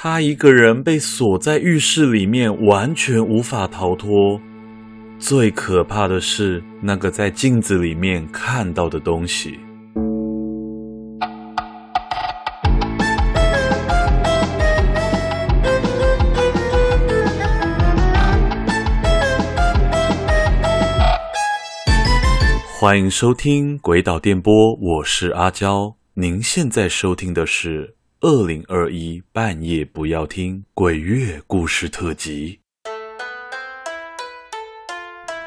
他一个人被锁在浴室里面，完全无法逃脱。最可怕的是那个在镜子里面看到的东西。欢迎收听《鬼岛电波》，我是阿娇。您现在收听的是二零二一半夜不要听鬼月故事特辑。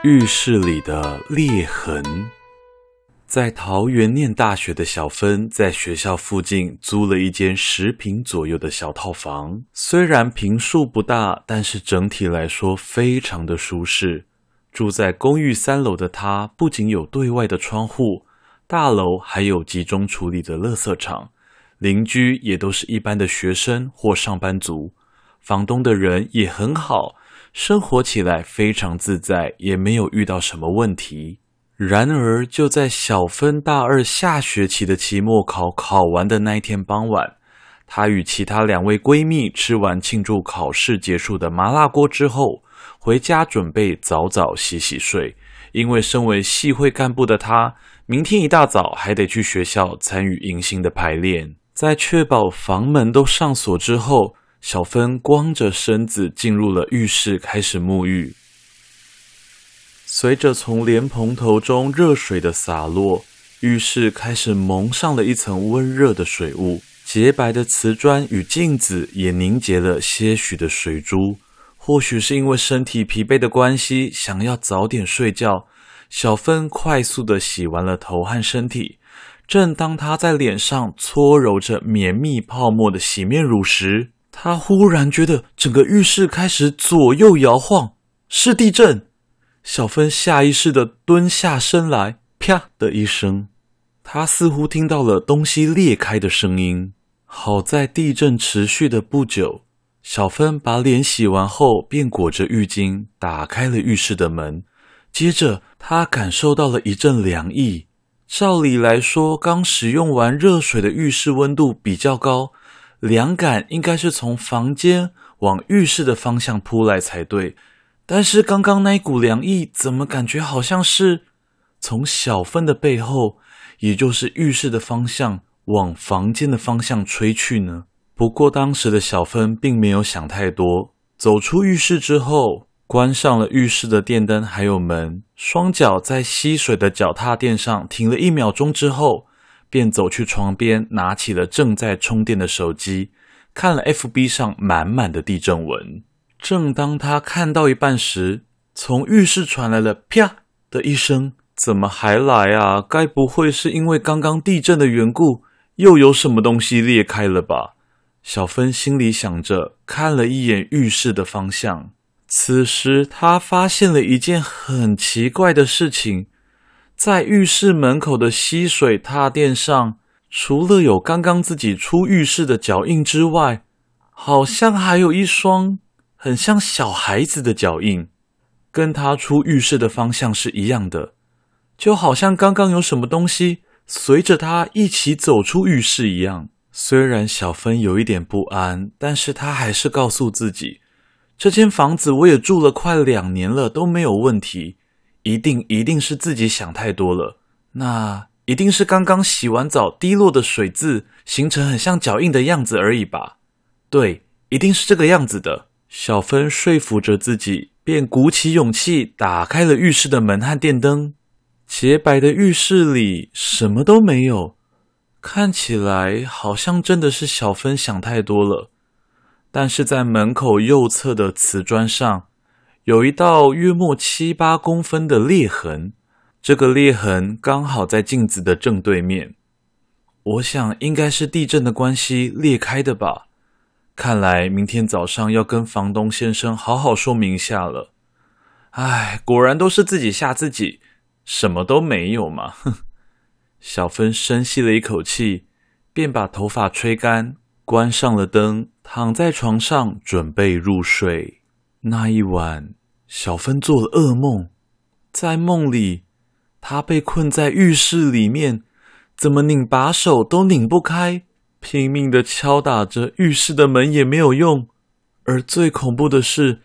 浴室里的裂痕。在桃园念大学的小芬，在学校附近租了一间十平左右的小套房。虽然坪数不大，但是整体来说非常的舒适。住在公寓三楼的他，不仅有对外的窗户，大楼还有集中处理的垃圾场，邻居也都是一般的学生或上班族，房东的人也很好，生活起来非常自在，也没有遇到什么问题。然而，就在小芬大二下学期的期末考考完的那一天傍晚，她与其他两位闺蜜吃完庆祝考试结束的麻辣锅之后，回家准备早早洗洗睡，因为身为系会干部的她，明天一大早还得去学校参与迎新的排练。在确保房门都上锁之后，小芬光着身子进入了浴室，开始沐浴。随着从莲蓬头中热水的洒落，浴室开始蒙上了一层温热的水雾，洁白的瓷砖与镜子也凝结了些许的水珠。或许是因为身体疲惫的关系，想要早点睡觉，小芬快速地洗完了头和身体。正当他在脸上搓揉着绵密泡沫的洗面乳时，他忽然觉得整个浴室开始左右摇晃，是地震。小芬下意识地蹲下身来，啪的一声，他似乎听到了东西裂开的声音。好在地震持续的不久。小芬把脸洗完后，便裹着浴巾打开了浴室的门。接着，她感受到了一阵凉意。照理来说，刚使用完热水的浴室温度比较高，凉感应该是从房间往浴室的方向扑来才对。但是，刚刚那一股凉意，怎么感觉好像是从小芬的背后，也就是浴室的方向，往房间的方向吹去呢？不过，当时的小芬并没有想太多。走出浴室之后，关上了浴室的电灯还有门，双脚在吸水的脚踏垫上停了一秒钟之后，便走去床边，拿起了正在充电的手机，看了 FB 上满满的地震文。正当他看到一半时，从浴室传来了“啪”的一声，怎么还来啊？该不会是因为刚刚地震的缘故，又有什么东西裂开了吧？小芬心里想着，看了一眼浴室的方向。此时，她发现了一件很奇怪的事情：在浴室门口的吸水踏垫上，除了有刚刚自己出浴室的脚印之外，好像还有一双很像小孩子的脚印，跟他出浴室的方向是一样的，就好像刚刚有什么东西随着他一起走出浴室一样。虽然小芬有一点不安，但是她还是告诉自己，这间房子我也住了快两年了，都没有问题，一定一定是自己想太多了。那一定是刚刚洗完澡滴落的水渍形成很像脚印的样子而已吧？对，一定是这个样子的。小芬说服着自己，便鼓起勇气打开了浴室的门和电灯。洁白的浴室里什么都没有。看起来好像真的是小芬想太多了，但是在门口右侧的瓷砖上，有一道约莫七八公分的裂痕，这个裂痕刚好在镜子的正对面。我想应该是地震的关系裂开的吧。看来明天早上要跟房东先生好好说明一下了。唉，果然都是自己吓自己，什么都没有嘛，哼。小芬深吸了一口气，便把头发吹干，关上了灯，躺在床上准备入睡。那一晚，小芬做了噩梦，在梦里，她被困在浴室里面，怎么拧把手都拧不开，拼命的敲打着浴室的门也没有用。而最恐怖的是，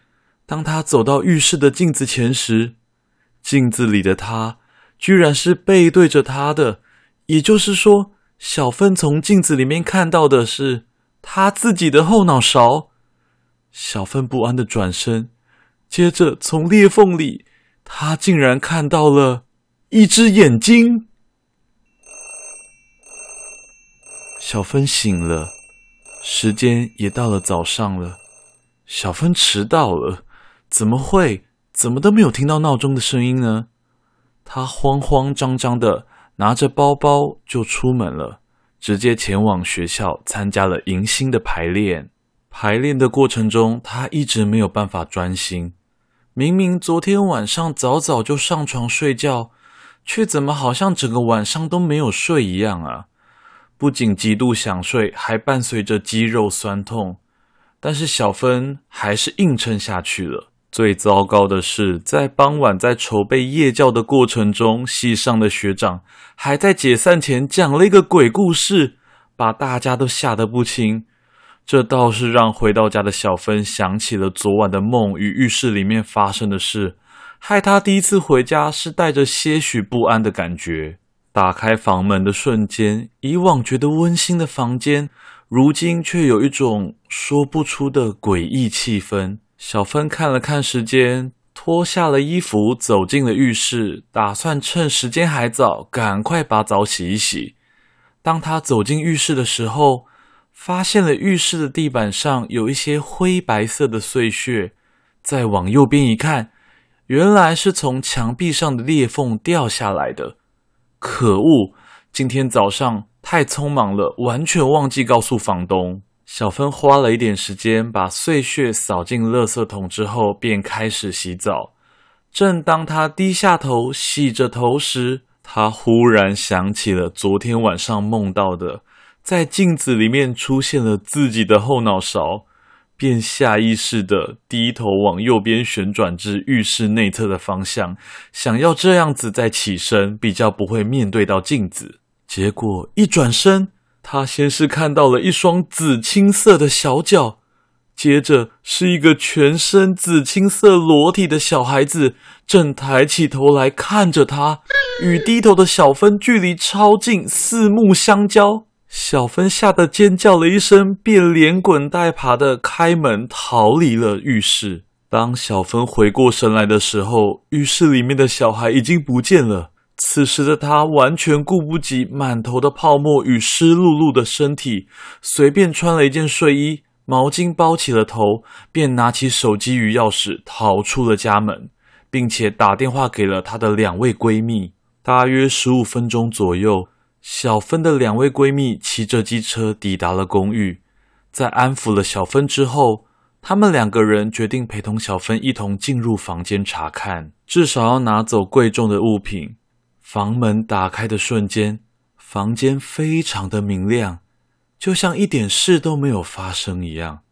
当他走到浴室的镜子前时，镜子里的他居然是背对着他的。也就是说，小芬从镜子里面看到的是他自己的后脑勺。小芬不安的转身，接着从裂缝里，他竟然看到了一只眼睛。小芬醒了，时间也到了早上了。小芬迟到了，怎么会？怎么都没有听到闹钟的声音呢？她慌慌张张的拿着包包就出门了，直接前往学校参加了迎新的排练。排练的过程中，他一直没有办法专心。明明昨天晚上早早就上床睡觉，却怎么好像整个晚上都没有睡一样啊？不仅极度想睡，还伴随着肌肉酸痛。但是小芬还是硬撑下去了。最糟糕的是，在傍晚在筹备夜教的过程中，系上的学长还在解散前讲了一个鬼故事，把大家都吓得不轻。这倒是让回到家的小芬想起了昨晚的梦与浴室里面发生的事，害她第一次回家是带着些许不安的感觉。打开房门的瞬间，以往觉得温馨的房间，如今却有一种说不出的诡异气氛。小芬看了看时间，脱下了衣服，走进了浴室，打算趁时间还早，赶快把澡洗一洗。当她走进浴室的时候，发现了浴室的地板上有一些灰白色的碎屑。再往右边一看，原来是从墙壁上的裂缝掉下来的。可恶！今天早上太匆忙了，完全忘记告诉房东。小芬花了一点时间把碎屑扫进垃圾桶之后，便开始洗澡。正当她低下头洗着头时，她忽然想起了昨天晚上梦到的，在镜子里面出现了自己的后脑勺。便下意识地低头往右边旋转至浴室内侧的方向，想要这样子再起身，比较不会面对到镜子。结果一转身，他先是看到了一双紫青色的小脚，接着是一个全身紫青色裸体的小孩子，正抬起头来看着他，与低头的小芬距离超近，四目相交。小芬吓得尖叫了一声，便连滚带爬的开门逃离了浴室。当小芬回过神来的时候，浴室里面的小孩已经不见了。此时的她完全顾不及满头的泡沫与湿漉漉的身体，随便穿了一件睡衣、毛巾包起了头，便拿起手机与钥匙逃出了家门，并且打电话给了她的两位闺蜜。大约十五分钟左右。小芬的两位闺蜜骑着机车抵达了公寓，在安抚了小芬之后，她们两个人决定陪同小芬一同进入房间查看，至少要拿走贵重的物品。房门打开的瞬间，房间非常的明亮，就像一点事都没有发生一样。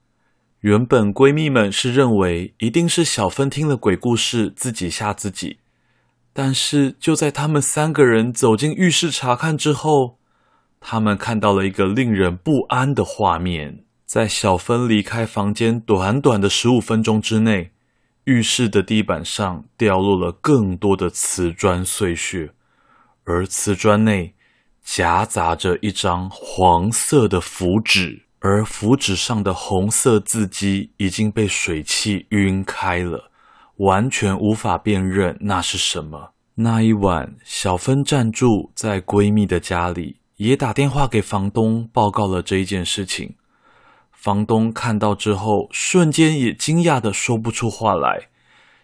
原本闺蜜们是认为一定是小芬听了鬼故事自己吓自己。但是，就在他们三个人走进浴室查看之后，他们看到了一个令人不安的画面。在小芬离开房间短短的十五分钟之内，浴室的地板上掉落了更多的瓷砖碎屑，而瓷砖内夹杂着一张黄色的符纸，而符纸上的红色字迹已经被水汽晕开了。完全无法辨认那是什么。那一晚，小芬暂住在闺蜜的家里，也打电话给房东报告了这一件事情。房东看到之后，瞬间也惊讶的说不出话来，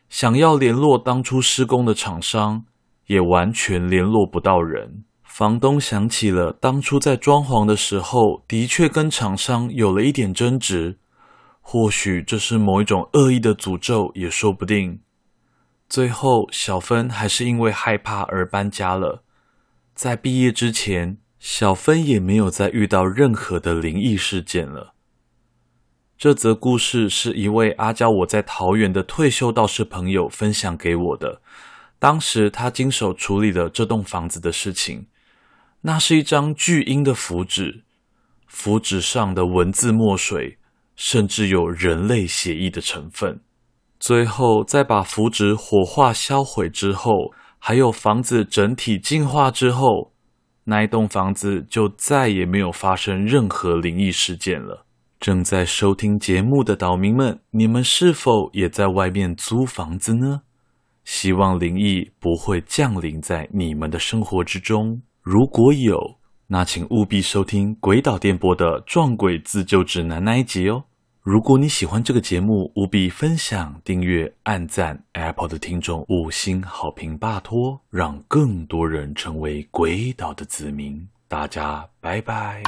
想要联络当初施工的厂商，也完全联络不到人。房东想起了当初在装潢的时候，的确跟厂商有了一点争执。或许这是某一种恶意的诅咒，也说不定。最后，小芬还是因为害怕而搬家了。在毕业之前，小芬也没有再遇到任何的灵异事件了。这则故事是一位阿娇我在桃园的退休道士朋友分享给我的。当时他经手处理了这栋房子的事情。那是一张巨婴的符纸。符纸上的文字墨水甚至有人类血液的成分。最后，在把符纸火化销毁之后，还有房子整体净化之后，那一栋房子就再也没有发生任何灵异事件了。正在收听节目的岛民们，你们是否也在外面租房子呢？希望灵异不会降临在你们的生活之中。如果有，那请务必收听鬼岛电波的《撞鬼自救指南》那一集哦。如果你喜欢这个节目，务必分享、订阅、按赞。Apple 的听众五星好评，拜托，让更多人成为鬼岛的子民。大家拜拜。